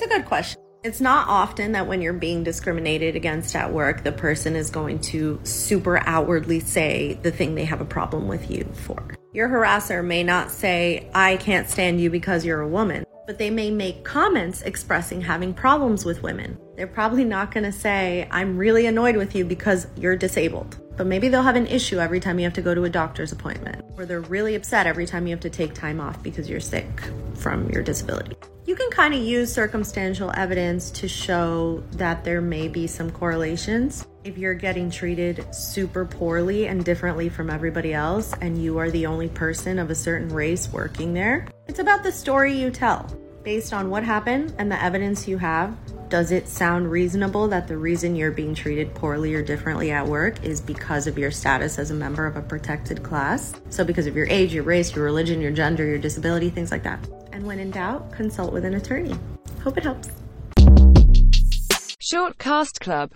It's a good question. It's not often that when you're being discriminated against at work, the person is going to super outwardly say the thing they have a problem with you for. Your harasser may not say, I can't stand you because you're a woman, but they may make comments expressing having problems with women. They're probably not going to say, I'm really annoyed with you because you're disabled. But maybe they'll have an issue every time you have to go to a doctor's appointment, or they're really upset every time you have to take time off because you're sick from your disability you can kind of use circumstantial evidence to show that there may be some correlations. If you're getting treated super poorly and differently from everybody else, and you are the only person of a certain race working there, it's about the story you tell. Based on what happened and the evidence you have, does it sound reasonable that the reason you're being treated poorly or differently at work is because of your status as a member of a protected class? So, because of your age, your race, your religion, your gender, your disability, things like that. And when in doubt, consult with an attorney. Hope it helps. Short Cast Club